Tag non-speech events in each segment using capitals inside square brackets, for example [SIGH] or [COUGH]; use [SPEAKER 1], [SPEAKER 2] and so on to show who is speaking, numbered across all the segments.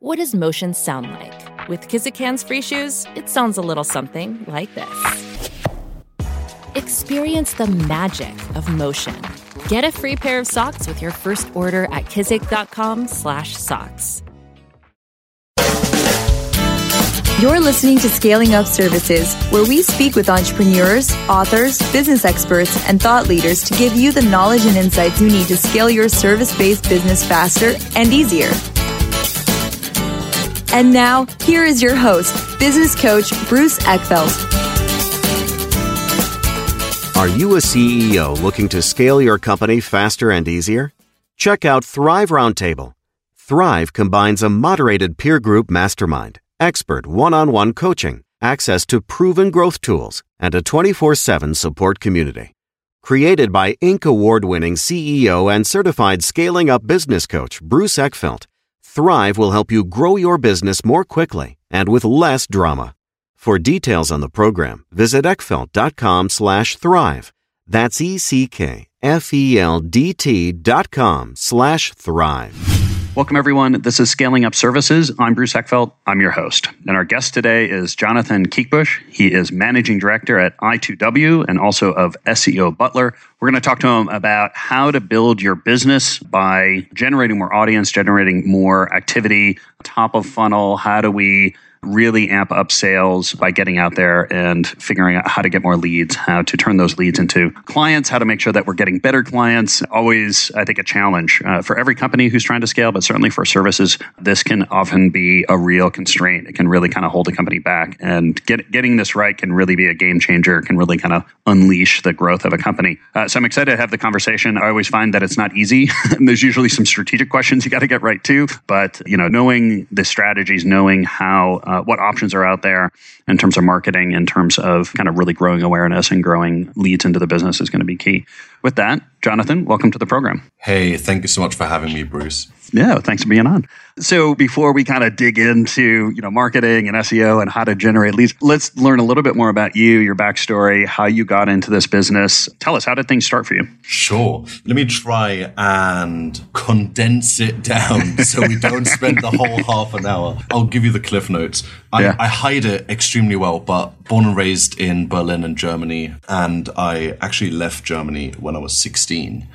[SPEAKER 1] What does motion sound like? With Kizik hands-free shoes, it sounds a little something like this. Experience the magic of motion. Get a free pair of socks with your first order at kizik.com/socks.
[SPEAKER 2] You're listening to Scaling Up Services, where we speak with entrepreneurs, authors, business experts, and thought leaders to give you the knowledge and insights you need to scale your service-based business faster and easier. And now, here is your host, business coach Bruce Eckfeldt.
[SPEAKER 3] Are you a CEO looking to scale your company faster and easier? Check out Thrive Roundtable. Thrive combines a moderated peer group mastermind, expert one on one coaching, access to proven growth tools, and a 24 7 support community. Created by Inc. award winning CEO and certified scaling up business coach Bruce Eckfeldt, Thrive will help you grow your business more quickly and with less drama. For details on the program, visit eckfeldt.com slash thrive. That's E-C-K-F-E-L-D-T dot com slash thrive.
[SPEAKER 4] Welcome, everyone. This is Scaling Up Services. I'm Bruce Eckfeldt. I'm your host. And our guest today is Jonathan Kiekbusch. He is Managing Director at I2W and also of SEO Butler. We're going to talk to him about how to build your business by generating more audience, generating more activity, top of funnel. How do we really amp up sales by getting out there and figuring out how to get more leads, how to turn those leads into clients, how to make sure that we're getting better clients. Always, I think, a challenge uh, for every company who's trying to scale, but certainly for services, this can often be a real constraint. It can really kind of hold a company back. And get, getting this right can really be a game changer, can really kind of unleash the growth of a company. Uh, so I'm excited to have the conversation. I always find that it's not easy. [LAUGHS] there's usually some strategic questions you got to get right too. But, you know, knowing the strategies, knowing how uh, what options are out there in terms of marketing, in terms of kind of really growing awareness and growing leads into the business is going to be key. With that, Jonathan, welcome to the program.
[SPEAKER 5] Hey, thank you so much for having me, Bruce.
[SPEAKER 4] Yeah, thanks for being on. So before we kind of dig into, you know, marketing and SEO and how to generate leads, let's learn a little bit more about you, your backstory, how you got into this business. Tell us, how did things start for you?
[SPEAKER 5] Sure. Let me try and condense it [LAUGHS] down so we don't spend the whole half an hour. I'll give you the cliff notes. I, yeah. I hide it extremely well, but born and raised in Berlin and Germany, and I actually left Germany when I was 16.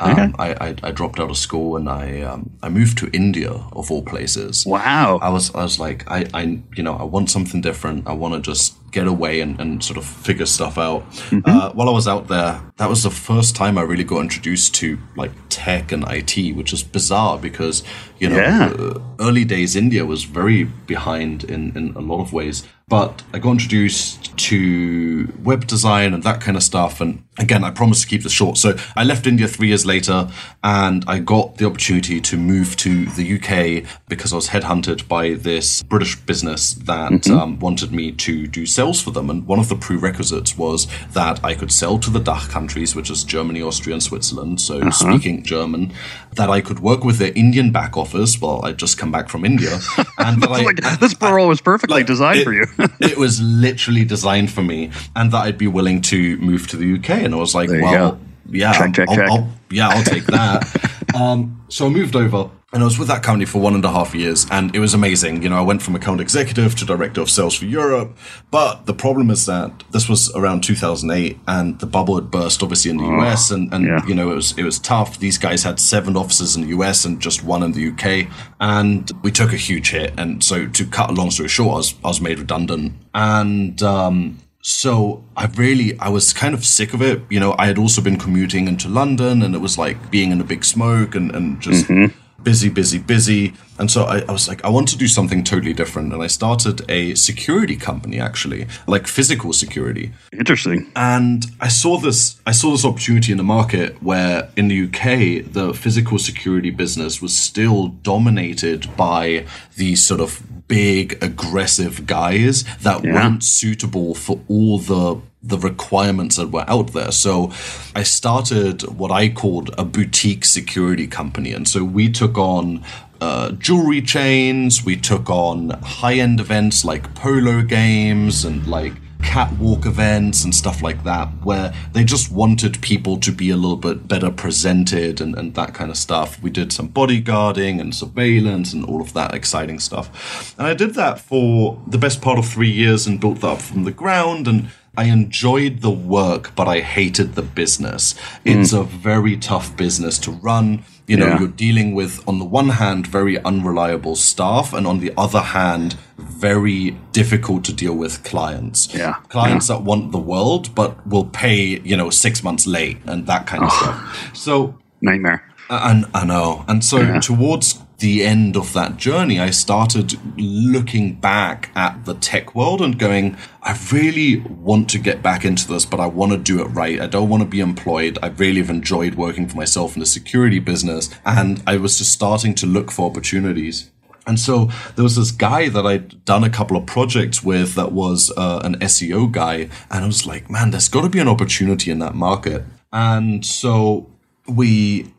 [SPEAKER 5] Um, okay. I, I, I, dropped out of school and I um, I moved to India of all places.
[SPEAKER 4] Wow!
[SPEAKER 5] I was I was like I, I you know I want something different. I want to just get away and, and sort of figure stuff out. Mm-hmm. Uh, while I was out there, that was the first time I really got introduced to like tech and IT, which is bizarre because you know yeah. uh, early days India was very behind in in a lot of ways. But I got introduced to web design and that kind of stuff. And again, I promised to keep this short. So I left India three years later and I got the opportunity to move to the UK because I was headhunted by this British business that mm-hmm. um, wanted me to do sales for them. And one of the prerequisites was that I could sell to the DACH countries, which is Germany, Austria, and Switzerland. So uh-huh. speaking German, that I could work with their Indian back office. Well, I'd just come back from India. [LAUGHS]
[SPEAKER 4] And I, like, this parole was perfectly like, designed
[SPEAKER 5] it,
[SPEAKER 4] for you. [LAUGHS]
[SPEAKER 5] it was literally designed for me, and that I'd be willing to move to the UK. And I was like, well, yeah,
[SPEAKER 4] check, check,
[SPEAKER 5] I'll,
[SPEAKER 4] check.
[SPEAKER 5] I'll, yeah, I'll take that. [LAUGHS] um, so I moved over and I was with that company for one and a half years, and it was amazing. You know, I went from account executive to director of sales for Europe. But the problem is that this was around 2008, and the bubble had burst, obviously in the oh, US, and, and yeah. you know it was it was tough. These guys had seven offices in the US and just one in the UK, and we took a huge hit. And so, to cut a long story short, I was I was made redundant, and um, so I really I was kind of sick of it. You know, I had also been commuting into London, and it was like being in a big smoke and and just. Mm-hmm busy, busy, busy. And so I, I, was like, I want to do something totally different. And I started a security company, actually, like physical security.
[SPEAKER 4] Interesting.
[SPEAKER 5] And I saw this, I saw this opportunity in the market where in the UK, the physical security business was still dominated by these sort of big, aggressive guys that yeah. weren't suitable for all the the requirements that were out there. So I started what I called a boutique security company. And so we took on uh, jewelry chains, we took on high end events like polo games and like catwalk events and stuff like that, where they just wanted people to be a little bit better presented and, and that kind of stuff. We did some bodyguarding and surveillance and all of that exciting stuff. And I did that for the best part of three years and built that up from the ground. And I enjoyed the work, but I hated the business. It's mm. a very tough business to run. You know, yeah. you're dealing with, on the one hand, very unreliable staff, and on the other hand, very difficult to deal with clients.
[SPEAKER 4] Yeah.
[SPEAKER 5] Clients
[SPEAKER 4] yeah.
[SPEAKER 5] that want the world, but will pay, you know, six months late and that kind of oh. stuff. So,
[SPEAKER 4] nightmare.
[SPEAKER 5] And I know. And so, yeah. towards the end of that journey, I started looking back at the tech world and going, I really want to get back into this, but I want to do it right. I don't want to be employed. I really have enjoyed working for myself in the security business. And I was just starting to look for opportunities. And so there was this guy that I'd done a couple of projects with that was uh, an SEO guy. And I was like, man, there's got to be an opportunity in that market. And so we,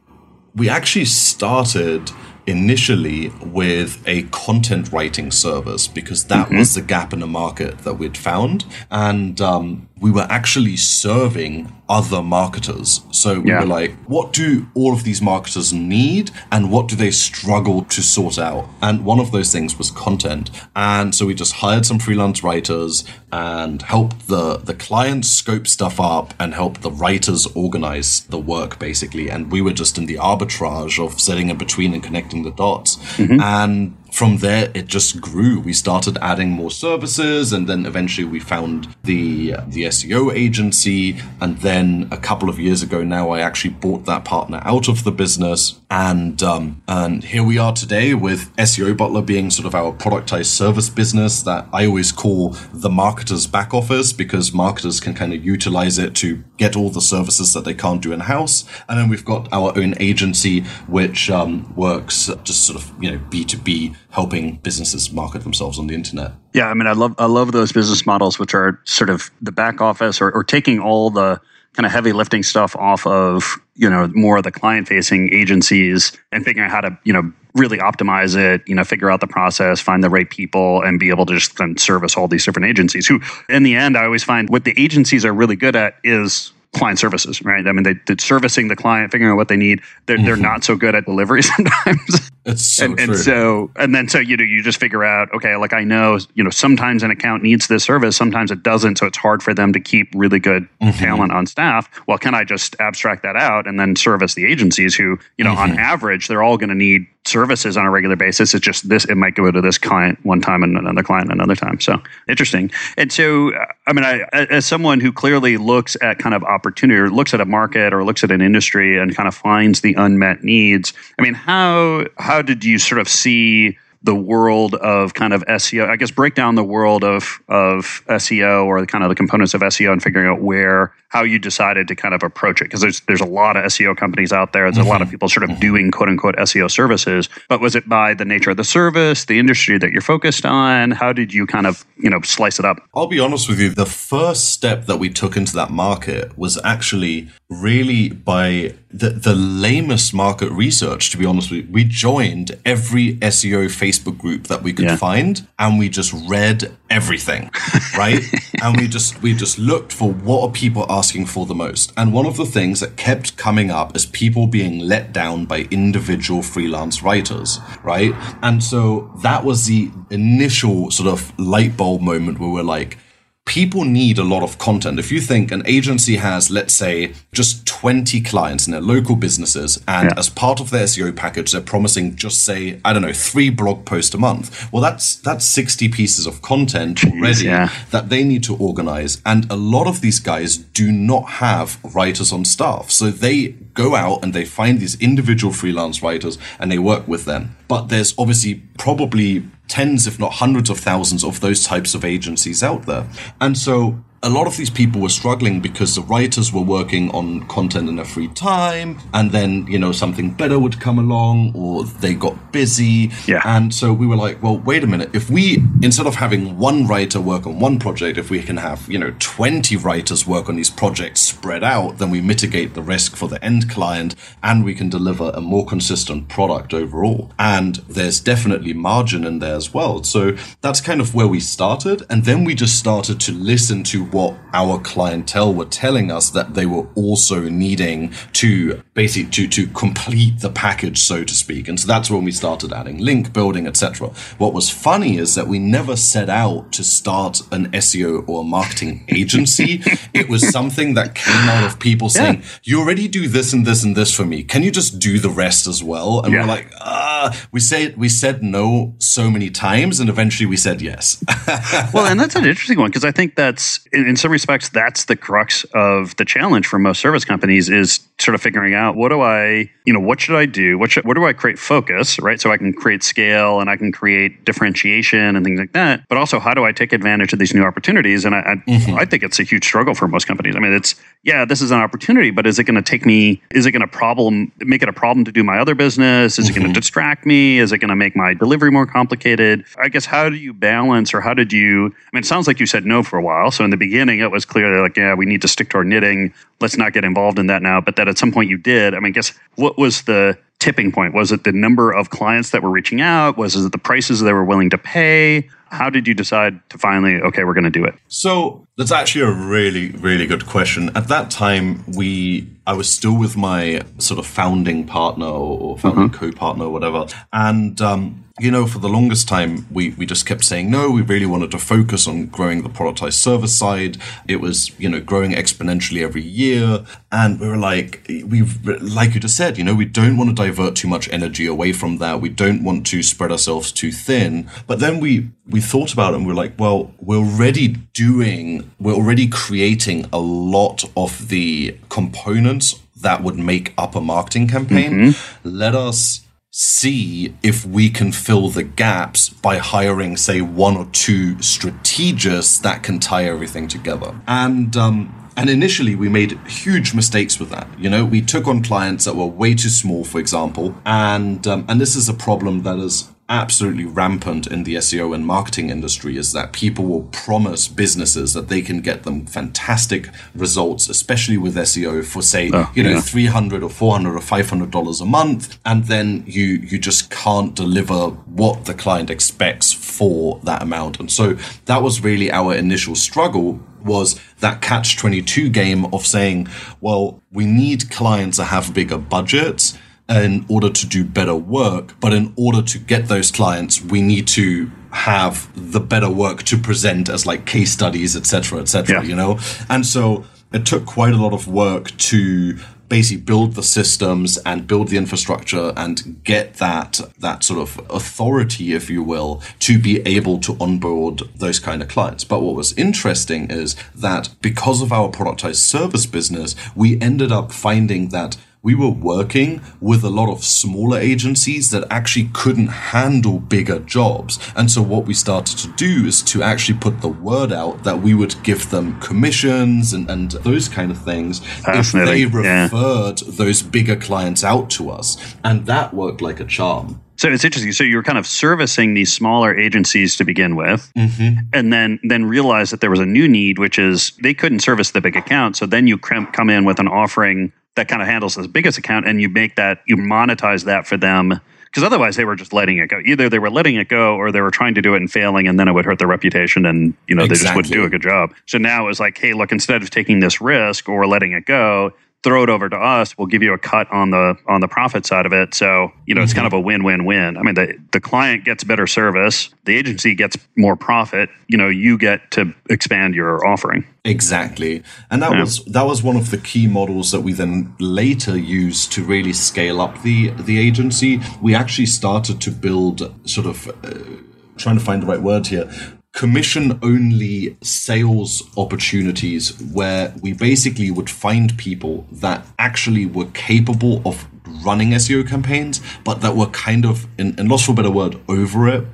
[SPEAKER 5] we actually started initially with a content writing service because that mm-hmm. was the gap in the market that we'd found. And um, we were actually serving other marketers. So we yeah. were like, what do all of these marketers need and what do they struggle to sort out? And one of those things was content. And so we just hired some freelance writers and helped the, the clients scope stuff up and helped the writers organize the work basically. And we were just in the arbitrage of sitting in between and connecting the dots. Mm-hmm. And from there it just grew. We started adding more services and then eventually we found the the SEO agency. And then a couple of years ago now I actually bought that partner out of the business. And um, and here we are today with SEO Butler being sort of our productized service business that I always call the marketer's back office because marketers can kind of utilize it to get all the services that they can't do in house and then we've got our own agency which um, works just sort of you know B2B helping businesses market themselves on the internet.
[SPEAKER 4] Yeah, I mean, I love I love those business models, which are sort of the back office or, or taking all the kind of heavy lifting stuff off of you know more of the client facing agencies and figuring out how to you know really optimize it you know figure out the process find the right people and be able to just then service all these different agencies who in the end i always find what the agencies are really good at is client services, right? I mean, they, are servicing the client, figuring out what they need. They're, mm-hmm. they're not so good at delivery [LAUGHS] sometimes.
[SPEAKER 5] It's so
[SPEAKER 4] and,
[SPEAKER 5] true.
[SPEAKER 4] and so, and then so you know, you just figure out, okay, like I know, you know, sometimes an account needs this service, sometimes it doesn't. So it's hard for them to keep really good mm-hmm. talent on staff. Well, can I just abstract that out and then service the agencies who, you know, mm-hmm. on average, they're all going to need services on a regular basis. It's just this, it might go to this client one time and another client another time. So interesting. And so, uh, I mean, I, as someone who clearly looks at kind of opportunity or looks at a market or looks at an industry and kind of finds the unmet needs, I mean, how, how did you sort of see the world of kind of SEO. I guess break down the world of of SEO or the kind of the components of SEO and figuring out where how you decided to kind of approach it because there's there's a lot of SEO companies out there. There's mm-hmm. a lot of mm-hmm. people sort of mm-hmm. doing quote unquote SEO services. But was it by the nature of the service, the industry that you're focused on? How did you kind of you know slice it up?
[SPEAKER 5] I'll be honest with you. The first step that we took into that market was actually really by the the lamest market research. To be honest with you, we joined every SEO Facebook group that we could yeah. find, and we just read everything, [LAUGHS] right? and we just we just looked for what are people asking for the most. And one of the things that kept coming up is people being let down by individual freelance writers, right? And so that was the initial sort of light bulb moment where we're like people need a lot of content. If you think an agency has, let's say, just 20 clients in their local businesses, and yeah. as part of their SEO package, they're promising just say, I don't know, three blog posts a month. Well, that's that's 60 pieces of content already yeah. that they need to organize. And a lot of these guys do not have writers on staff. So they go out and they find these individual freelance writers and they work with them. But there's obviously probably tens, if not hundreds of thousands of those types of agencies out there. And so a lot of these people were struggling because the writers were working on content in their free time, and then, you know, something better would come along or they got busy.
[SPEAKER 4] Yeah.
[SPEAKER 5] And so we were like, well, wait a minute. If we, instead of having one writer work on one project, if we can have, you know, 20 writers work on these projects spread out, then we mitigate the risk for the end client and we can deliver a more consistent product overall. And there's definitely margin in there as well. So that's kind of where we started. And then we just started to listen to what our clientele were telling us that they were also needing to basically to, to complete the package, so to speak. And so that's when we started adding link building, etc. What was funny is that we never set out to start an SEO or a marketing [LAUGHS] agency. it was something that came out of people saying, yeah. you already do this and this and this for me. Can you just do the rest as well? And yeah. we're like, ah, we say we said no so many times and eventually we said yes. [LAUGHS]
[SPEAKER 4] well, and that's an interesting one because I think that's in, in some respects that's the crux of the challenge for most service companies is sort of figuring out what do I, you know, what should I do? What should, where do I create focus, right? So I can create scale and I can create differentiation and things like that. But also, how do I take advantage of these new opportunities? And I, I, mm-hmm. I think it's a huge struggle for most companies. I mean, it's yeah, this is an opportunity, but is it going to take me? Is it going to problem make it a problem to do my other business? Is mm-hmm. it going to distract me? Is it going to make my delivery more complicated? I guess how do you balance, or how did you? I mean, it sounds like you said no for a while. So in the beginning, it was clearly like, yeah, we need to stick to our knitting. Let's not get involved in that now. But that at some point you did. I mean, I guess what was the tipping point? Was it the number of clients that were reaching out? Was it the prices they were willing to pay? How did you decide to finally, okay, we're going to do it?
[SPEAKER 5] So that's actually a really, really good question. At that time, we, I was still with my sort of founding partner or founding mm-hmm. co-partner, or whatever, and um, you know, for the longest time, we, we just kept saying no. We really wanted to focus on growing the productized service side. It was, you know, growing exponentially every year. And we were like, we like you just said, you know, we don't want to divert too much energy away from that. We don't want to spread ourselves too thin. But then we, we thought about it and we we're like, well, we're already doing, we're already creating a lot of the components that would make up a marketing campaign. Mm-hmm. Let us see if we can fill the gaps by hiring, say, one or two strategists that can tie everything together. And um, and initially, we made huge mistakes with that. You know, we took on clients that were way too small, for example, and um, and this is a problem that is absolutely rampant in the SEO and marketing industry is that people will promise businesses that they can get them fantastic results, especially with SEO for say, oh, you know, yeah. 300 or 400 or 500 dollars a month. And then you, you just can't deliver what the client expects for that amount. And so that was really our initial struggle was that catch 22 game of saying, well, we need clients to have bigger budgets in order to do better work. But in order to get those clients, we need to have the better work to present as like case studies, etc., etc. Yeah. You know, and so it took quite a lot of work to basically build the systems and build the infrastructure and get that that sort of authority, if you will, to be able to onboard those kind of clients. But what was interesting is that because of our productized service business, we ended up finding that we were working with a lot of smaller agencies that actually couldn't handle bigger jobs. And so what we started to do is to actually put the word out that we would give them commissions and, and those kind of things if they referred yeah. those bigger clients out to us. And that worked like a charm.
[SPEAKER 4] So it's interesting. So you're kind of servicing these smaller agencies to begin with, mm-hmm. and then then realize that there was a new need, which is they couldn't service the big account. So then you come in with an offering that kind of handles this biggest account and you make that you monetize that for them. Because otherwise they were just letting it go. Either they were letting it go or they were trying to do it and failing and then it would hurt their reputation and you know exactly. they just wouldn't do a good job. So now it's like hey look instead of taking this risk or letting it go throw it over to us we'll give you a cut on the on the profit side of it. So you know mm-hmm. it's kind of a win-win-win. I mean the, the client gets better service the agency gets more profit you know you get to expand your offering.
[SPEAKER 5] Exactly. And that yeah. was that was one of the key models that we then later used to really scale up the the agency. We actually started to build sort of uh, trying to find the right word here commission only sales opportunities where we basically would find people that actually were capable of running SEO campaigns, but that were kind of, in, in loss for a better word, over it.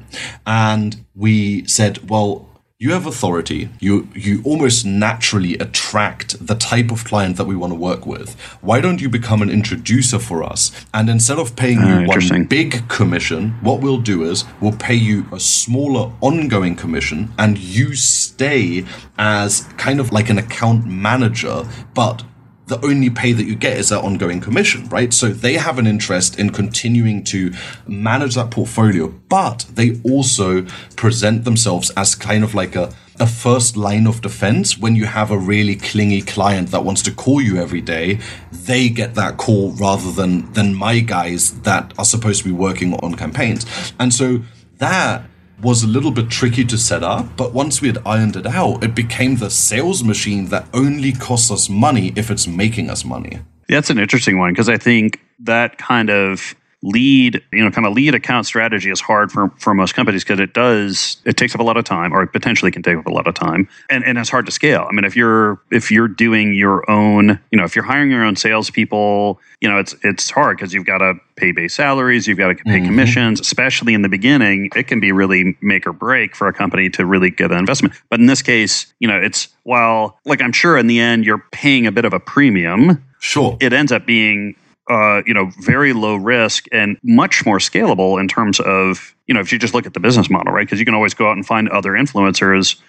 [SPEAKER 5] And we said, well, you have authority. You you almost naturally attract the type of client that we want to work with. Why don't you become an introducer for us? And instead of paying
[SPEAKER 4] Ah,
[SPEAKER 5] you one big commission, what we'll do is we'll pay you a smaller ongoing commission, and you stay as kind of like an account manager, but the only pay that you get is that ongoing commission, right? So they have an interest in continuing to manage that portfolio, but they also present themselves as kind of like a, a first line of defense when you have a really clingy client that wants to call you every day. They get that call rather than than my guys that are supposed to be working on campaigns. And so that was a little bit tricky to set up, but once we had ironed it out, it became the sales machine that only costs us money if it's making us money.
[SPEAKER 4] That's an interesting one because I think that kind of lead, you know, kind of lead account strategy is hard for, for most companies because it does it takes up a lot of time or it potentially can take up a lot of time and, and it's hard to scale. I mean if you're if you're doing your own, you know, if you're hiring your own salespeople, you know, it's it's hard because you've got to pay base salaries, you've got to pay mm-hmm. commissions, especially in the beginning. It can be really make or break for a company to really get an investment. But in this case, you know, it's while like I'm sure in the end you're paying a bit of a premium
[SPEAKER 5] Sure.
[SPEAKER 4] it ends up being uh, you know very low risk and much more scalable in terms of you know if you just look at the business model right? Because you can always go out and find other influencers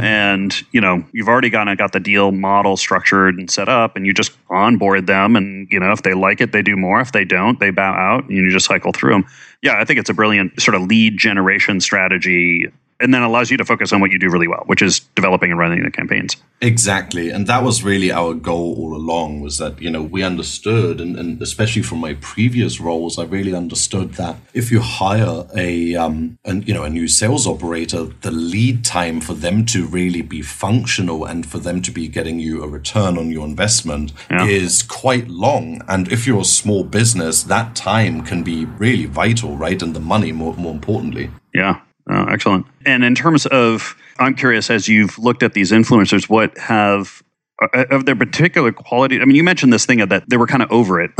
[SPEAKER 4] and you know you've already kind of got the deal model structured and set up and you just onboard them and you know if they like it they do more. If they don't they bow out and you just cycle through them yeah i think it's a brilliant sort of lead generation strategy and then allows you to focus on what you do really well which is developing and running the campaigns
[SPEAKER 5] Exactly. And that was really our goal all along was that, you know, we understood and, and especially from my previous roles, I really understood that if you hire a um an, you know, a new sales operator, the lead time for them to really be functional and for them to be getting you a return on your investment is quite long. And if you're a small business, that time can be really vital, right? And the money more more importantly.
[SPEAKER 4] Yeah. Oh, excellent. And in terms of, I'm curious, as you've looked at these influencers, what have uh, of their particular quality? I mean, you mentioned this thing that they were kind of over it.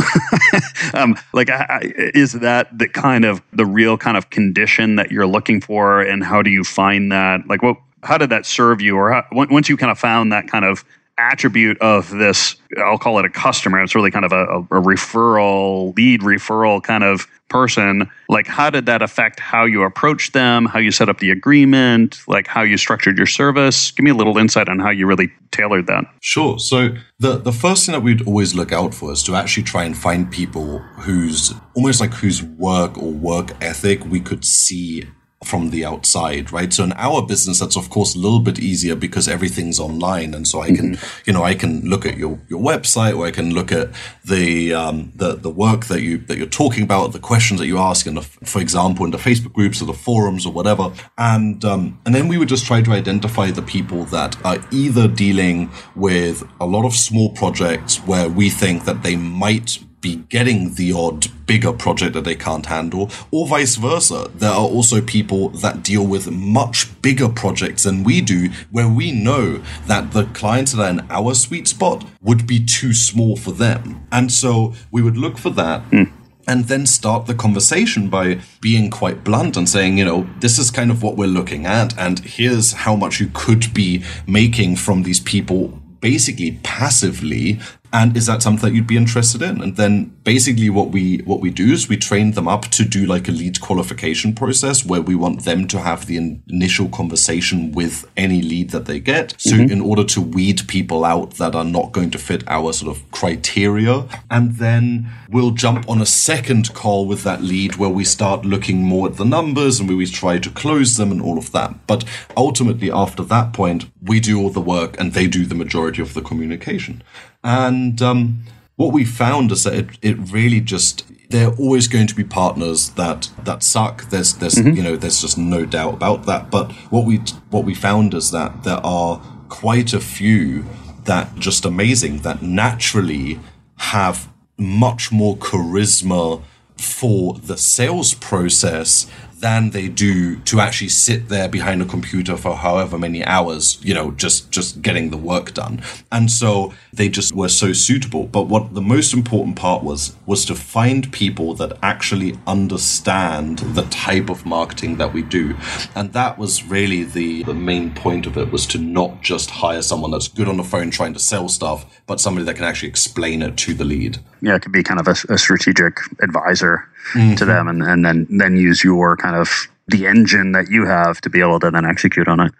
[SPEAKER 4] [LAUGHS] um, like, is that the kind of the real kind of condition that you're looking for, and how do you find that? Like, what? How did that serve you, or how, once you kind of found that kind of attribute of this i'll call it a customer. It's really kind of a, a, referral lead referral kind of person. Like how did that affect how you approached them how you set up the agreement like how you structured your service? Give me a little insight on how you really tailored that.
[SPEAKER 5] Sure. So the the first thing that we'd always look out for is to actually try and find people whose almost like whose work or work ethic we could see from the outside, right? So in our business, that's of course a little bit easier because everything's online, and so I can, you know, I can look at your your website, or I can look at the um, the the work that you that you're talking about, the questions that you ask, in the, for example, in the Facebook groups or the forums or whatever, and um, and then we would just try to identify the people that are either dealing with a lot of small projects where we think that they might be getting the odd bigger project that they can't handle, or vice versa. There are also people that deal with much bigger projects than we do, where we know that the clients that are in our sweet spot would be too small for them. And so we would look for that. Hmm. And then start the conversation by being quite blunt and saying, you know, this is kind of what we're looking at, and here's how much you could be making from these people basically passively and is that something that you'd be interested in? And then basically what we what we do is we train them up to do like a lead qualification process where we want them to have the in- initial conversation with any lead that they get. So mm-hmm. in order to weed people out that are not going to fit our sort of criteria. And then we'll jump on a second call with that lead where we start looking more at the numbers and we try to close them and all of that. But ultimately after that point we do all the work and they do the majority of the communication. And um, what we found is that it, it really just they're always going to be partners that that suck. There's there's you know there's just no doubt about that. But what we what we found is that there are quite a few that just amazing that naturally have much more charisma for the sales process than they do to actually sit there behind a computer for however many hours, you know, just just getting the work done. And so they just were so suitable. But what the most important part was was to find people that actually understand the type of marketing that we do. And that was really the the main point of it was to not just hire someone that's good on the phone trying to sell stuff, but somebody that can actually explain it to the lead.
[SPEAKER 4] Yeah, it could be kind of a, a strategic advisor mm-hmm. to them and, and then then use your kind of the engine that you have to be able to then execute on it.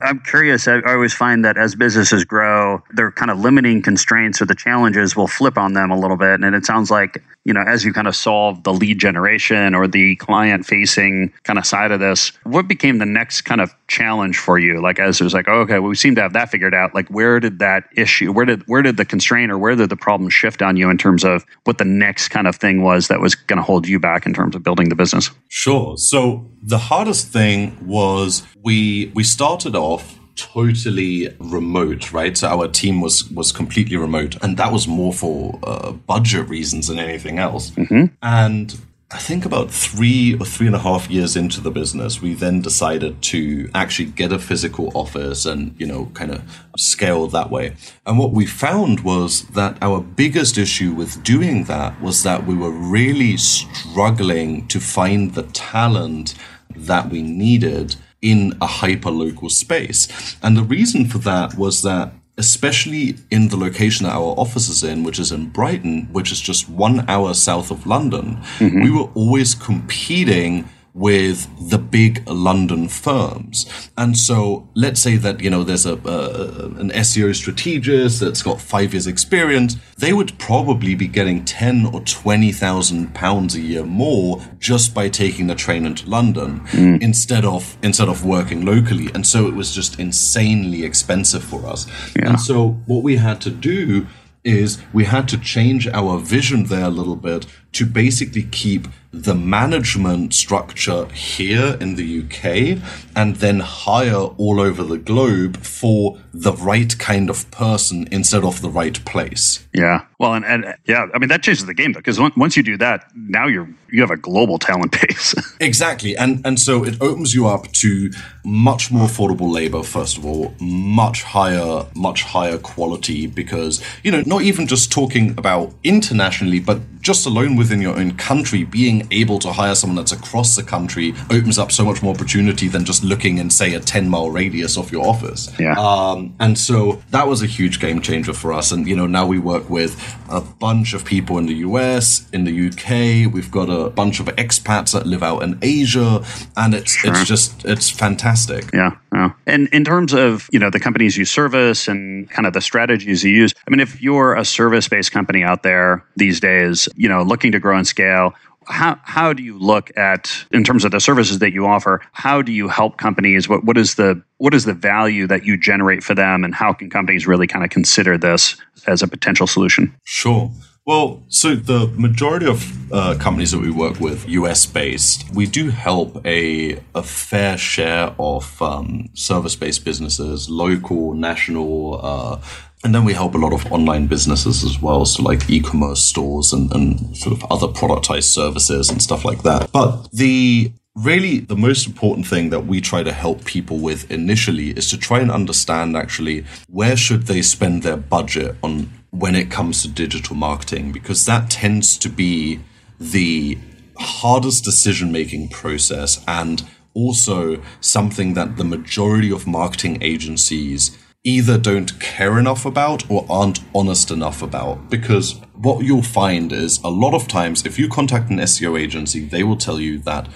[SPEAKER 4] I'm curious. I always find that as businesses grow, their kind of limiting constraints or the challenges will flip on them a little bit. And it sounds like, you know, as you kind of solve the lead generation or the client facing kind of side of this, what became the next kind of challenge for you? Like as it was like, oh, okay, well, we seem to have that figured out. Like where did that issue, where did where did the constraint or where did the problem shift on you in terms of what the next kind of thing was that was going to hold you back in terms of building the business?
[SPEAKER 5] Sure. So the hardest thing was we we started off totally remote, right? So our team was was completely remote, and that was more for uh, budget reasons than anything else. Mm-hmm. And I think about three or three and a half years into the business, we then decided to actually get a physical office and, you know, kind of scale that way. And what we found was that our biggest issue with doing that was that we were really struggling to find the talent that we needed in a hyper local space. And the reason for that was that especially in the location that our office is in, which is in Brighton, which is just one hour south of London, mm-hmm. we were always competing with the big London firms. And so let's say that, you know, there's a, an SEO strategist that's got five years experience. They would probably be getting 10 or 20,000 pounds a year more just by taking the train into London mm. instead of, instead of working locally. And so it was just insanely expensive for us. Yeah. And so what we had to do is we had to change our vision there a little bit to basically keep the management structure here in the UK and then hire all over the globe for the right kind of person instead of the right place.
[SPEAKER 4] Yeah. Well, and, and yeah, I mean, that changes the game though, because once you do that, now you're, you have a global talent [LAUGHS] base.
[SPEAKER 5] exactly. And, and so it opens you up to much more affordable labor, first of all, much higher, much higher quality because, you know, not even just talking about internationally, but just alone within your own country, being able to hire someone that's across the country opens up so much more opportunity than just looking in, say, a 10 mile radius of your office.
[SPEAKER 4] Yeah.
[SPEAKER 5] Um, and so that was a huge game changer for us. And, you know, now we work with a bunch of people in the US, in the UK. We've got a bunch of expats that live out in Asia. And it's, sure. it's just, it's fantastic.
[SPEAKER 4] Yeah. Yeah. And in terms of, you know, the companies you service and kind of the strategies you use, I mean, if you're a service based company out there these days, you know, looking to grow and scale, how how do you look at in terms of the services that you offer how do you help companies? What what is the what is the value that you generate for them and how can companies really kind of consider this as a potential solution?
[SPEAKER 5] Sure. Well, so the majority of uh, companies that we work with, US based, we do help a, a fair share of um, service based businesses, local, national, uh, and then we help a lot of online businesses as well, so like e-commerce stores and, and sort of other productized services and stuff like that. But the really the most important thing that we try to help people with initially is to try and understand actually where should they spend their budget on when it comes to digital marketing because that tends to be the hardest decision making process and also something that the majority of marketing agencies either don't care enough about or aren't honest enough about. Because what you'll find is a lot of times, if you contact an SEO agency, they will tell you that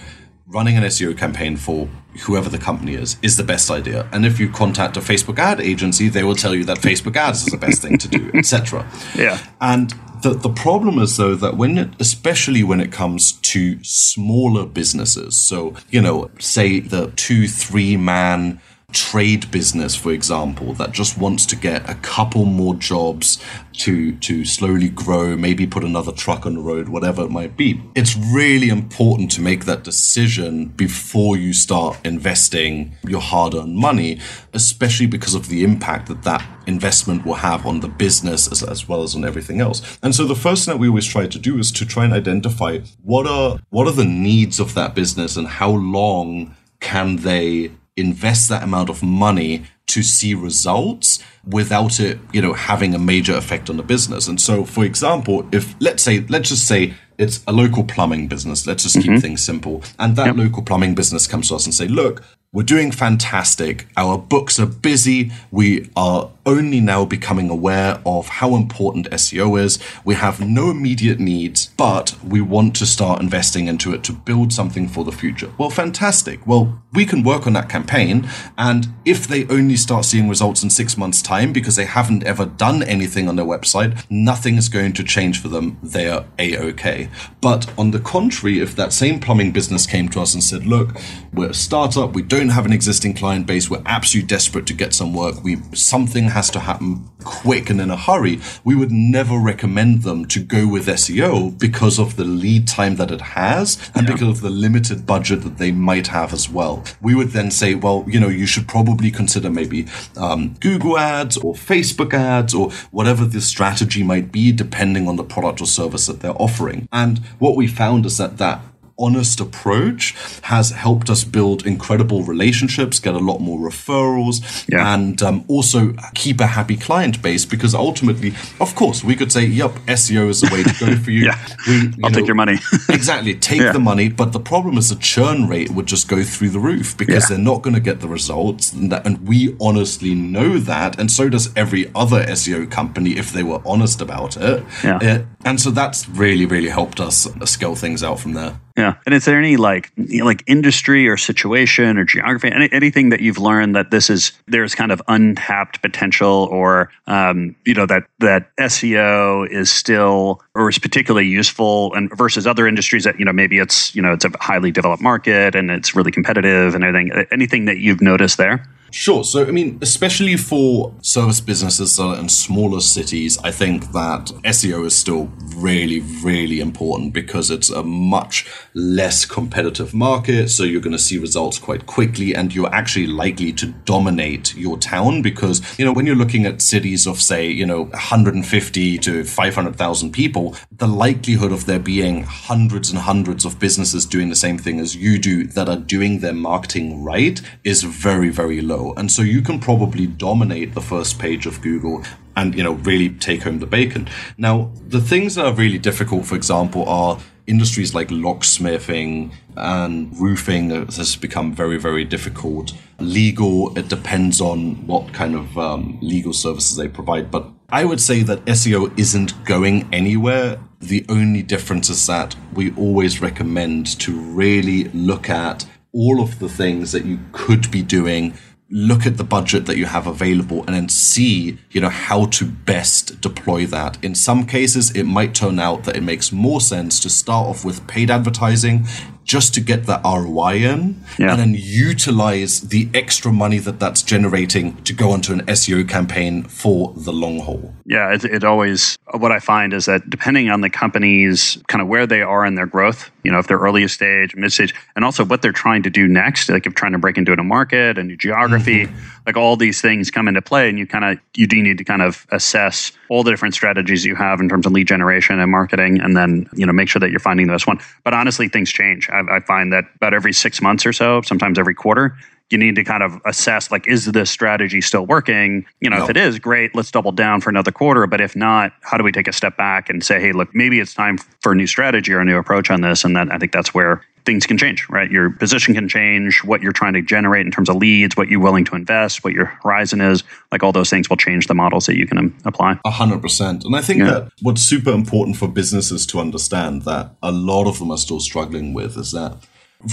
[SPEAKER 5] running an SEO campaign for whoever the company is is the best idea. And if you contact a Facebook ad agency, they will tell you that Facebook ads is the best thing to do, [LAUGHS] etc.
[SPEAKER 4] Yeah.
[SPEAKER 5] And the, the problem is though that when it, especially when it comes to smaller businesses, so you know, say the two, three man trade business, for example, that just wants to get a couple more jobs to to slowly grow, maybe put another truck on the road, whatever it might be. It's really important to make that decision before you start investing your hard-earned money, especially because of the impact that that investment will have on the business as, as well as on everything else. And so the first thing that we always try to do is to try and identify what are what are the needs of that business and how long can they invest that amount of money to see results without it, you know, having a major effect on the business. And so, for example, if let's say, let's just say it's a local plumbing business. Let's just mm-hmm. keep things simple. And that yep. local plumbing business comes to us and say, look, we're doing fantastic. Our books are busy. We are only now becoming aware of how important SEO is. We have no immediate needs, but we want to start investing into it to build something for the future. Well, fantastic. Well, we can work on that campaign. And if they only start seeing results in six months' time because they haven't ever done anything on their website, nothing is going to change for them. They are A OK. But on the contrary, if that same plumbing business came to us and said, look, we're a startup, we don't don't have an existing client base, we're absolutely desperate to get some work, we something has to happen quick and in a hurry, we would never recommend them to go with SEO because of the lead time that it has and yeah. because of the limited budget that they might have as well. We would then say, well, you know, you should probably consider maybe um, Google ads or Facebook ads or whatever the strategy might be, depending on the product or service that they're offering. And what we found is that that honest approach has helped us build incredible relationships, get a lot more referrals, yeah. and um, also keep a happy client base. Because ultimately, of course, we could say, "Yep, SEO is the way to go [LAUGHS] for you."
[SPEAKER 4] yeah. we, you I'll know, take your money. [LAUGHS]
[SPEAKER 5] exactly, take yeah. the money. But the problem is the churn rate would just go through the roof because they're not going to get the results, and, that, and we honestly know that, and so does every other SEO company if they were honest about it. Yeah. Uh, and so that's really, really helped us scale things out from there.
[SPEAKER 4] Yeah, and is there any like like industry or situation or geography, any, anything that you've learned that this is there's kind of untapped potential, or um, you know that that SEO is still or is particularly useful, and versus other industries that you know maybe it's you know it's a highly developed market and it's really competitive and everything. Anything that you've noticed there?
[SPEAKER 5] Sure. So, I mean, especially for service businesses in smaller cities, I think that SEO is still really, really important because it's a much less competitive market. So, you're going to see results quite quickly and you're actually likely to dominate your town because, you know, when you're looking at cities of, say, you know, 150 to 500,000 people, the likelihood of there being hundreds and hundreds of businesses doing the same thing as you do that are doing their marketing right is very, very low. And so you can probably dominate the first page of Google and, you know, really take home the bacon. Now, the things that are really difficult, for example, are industries like locksmithing and roofing This has become very, very difficult. Legal, it depends on what kind of um, legal services they provide. But I would say that SEO isn't going anywhere. The only difference is that we always recommend to really look at all of the things that you could be doing look at the budget that you have available and then see, you know, how to best deploy that. In some cases, it might turn out that it makes more sense to start off with paid advertising just to get that ROI in yeah. and then utilize the extra money that that's generating to go onto an SEO campaign for the long haul.
[SPEAKER 4] Yeah, it, it always, what I find is that depending on the company's kind of where they are in their growth, you know, if they're early stage, mid stage, and also what they're trying to do next, like if trying to break into a market, a new geography, mm-hmm. like all these things come into play and you kind of, you do need to kind of assess all the different strategies you have in terms of lead generation and marketing and then, you know, make sure that you're finding the best one. But honestly, things change. I, I find that about every six months or so, sometimes every quarter, you need to kind of assess like is this strategy still working? You know no. if it is great let's double down for another quarter. But if not how do we take a step back and say hey look maybe it's time for a new strategy or a new approach on this and then i think that's where things can change right? Your position can change what you're trying to generate in terms of leads what you're willing to invest what your horizon is like all those things will change the models that you can um, apply.
[SPEAKER 5] 100% and i think yeah. that what's super important for businesses to understand that a lot of them are still struggling with is that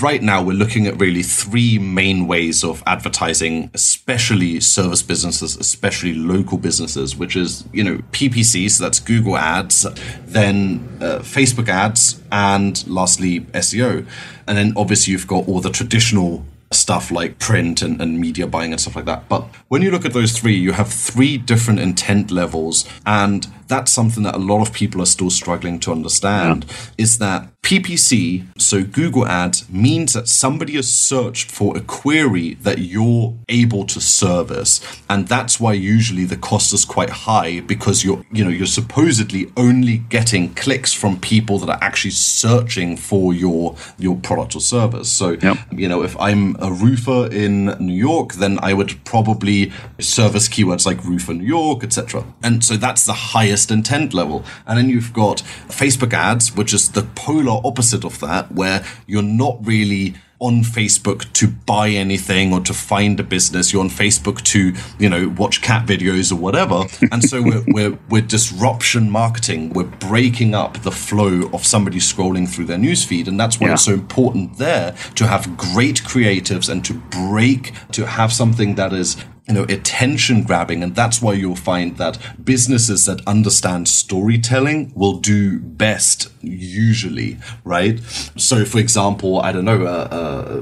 [SPEAKER 5] Right now, we're looking at really three main ways of advertising, especially service businesses, especially local businesses, which is, you know, PPC, so that's Google ads, then uh, Facebook ads, and lastly, SEO. And then obviously, you've got all the traditional stuff like print and, and media buying and stuff like that. But when you look at those three, you have three different intent levels. And that's something that a lot of people are still struggling to understand yeah. is that PPC, so Google Ads, means that somebody has searched for a query that you're able to service. And that's why usually the cost is quite high because you're, you know, you're supposedly only getting clicks from people that are actually searching for your your product or service. So, yep. you know, if I'm a roofer in New York, then I would probably service keywords like roofer New York, etc. And so that's the highest intent level. And then you've got Facebook ads, which is the polar opposite of that, where you're not really on Facebook to buy anything or to find a business. You're on Facebook to, you know, watch cat videos or whatever. And so we're, [LAUGHS] we're, we're disruption marketing. We're breaking up the flow of somebody scrolling through their newsfeed. And that's why yeah. it's so important there to have great creatives and to break, to have something that is you know, attention grabbing. And that's why you'll find that businesses that understand storytelling will do best usually, right? So, for example, I don't know, a, a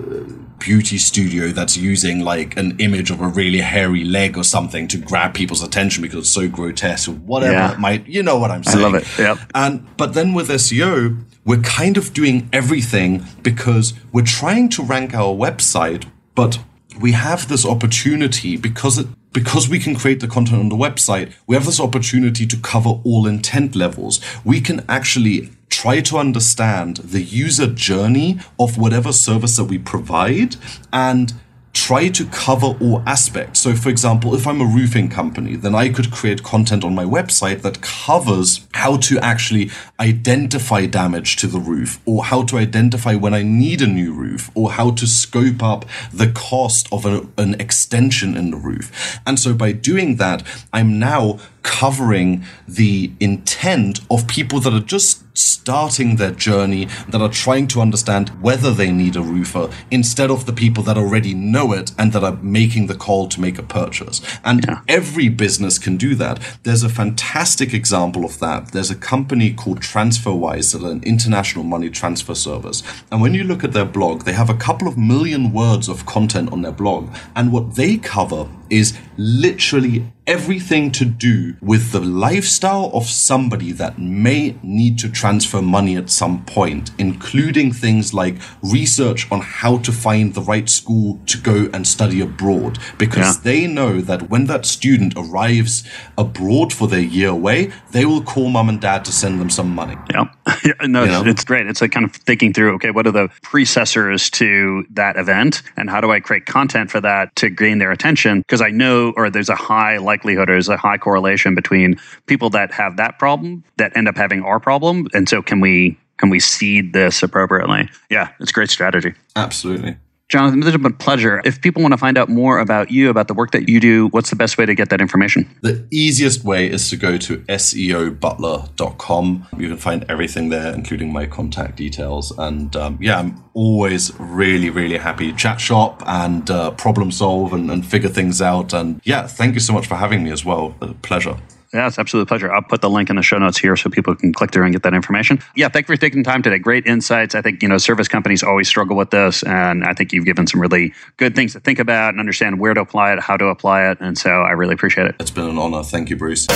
[SPEAKER 5] beauty studio that's using like an image of a really hairy leg or something to grab people's attention because it's so grotesque or whatever yeah. it might, you know what I'm saying.
[SPEAKER 4] I love it. Yep.
[SPEAKER 5] And, but then with SEO, we're kind of doing everything because we're trying to rank our website, but we have this opportunity because it because we can create the content on the website, we have this opportunity to cover all intent levels. We can actually try to understand the user journey of whatever service that we provide and try to cover all aspects. So, for example, if I'm a roofing company, then I could create content on my website that covers how to actually identify damage to the roof, or how to identify when I need a new roof, or how to scope up the cost of a, an extension in the roof. And so, by doing that, I'm now covering the intent of people that are just starting their journey, that are trying to understand whether they need a roofer, instead of the people that already know it and that are making the call to make a purchase. And yeah. every business can do that. There's a fantastic example of that. There's a company called TransferWise that are an international money transfer service. And when you look at their blog, they have a couple of million words of content on their blog. And what they cover is literally everything to do with the lifestyle of somebody that may need to transfer money at some point, including things like research on how to find the right school to go and study abroad, because yeah. they know that when that student arrives abroad for their year away, they will call mom and dad to send them some money.
[SPEAKER 4] Yeah. [LAUGHS] yeah no, you know? it's great. It's like kind of thinking through, okay, what are the precessors to that event and how do I create content for that to gain their attention? Because I know, or there's a high likelihood, or there's a high correlation between people that have that problem that end up having our problem. And so can we can we seed this appropriately? Yeah, it's a great strategy.
[SPEAKER 5] Absolutely.
[SPEAKER 4] Jonathan, this has been a pleasure. If people want to find out more about you, about the work that you do, what's the best way to get that information?
[SPEAKER 5] The easiest way is to go to seobutler.com. You can find everything there, including my contact details. And um, yeah, I'm always really, really happy to chat shop and uh, problem solve and, and figure things out. And yeah, thank you so much for having me as well. A pleasure.
[SPEAKER 4] Yeah, it's absolutely a pleasure. I'll put the link in the show notes here so people can click through and get that information. Yeah, thank you for taking time today. Great insights. I think, you know, service companies always struggle with this. And I think you've given some really good things to think about and understand where to apply it, how to apply it. And so I really appreciate it.
[SPEAKER 5] It's been an honor. Thank you, Bruce.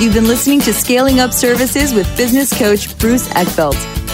[SPEAKER 2] You've been listening to Scaling Up Services with business coach Bruce Eckfeldt.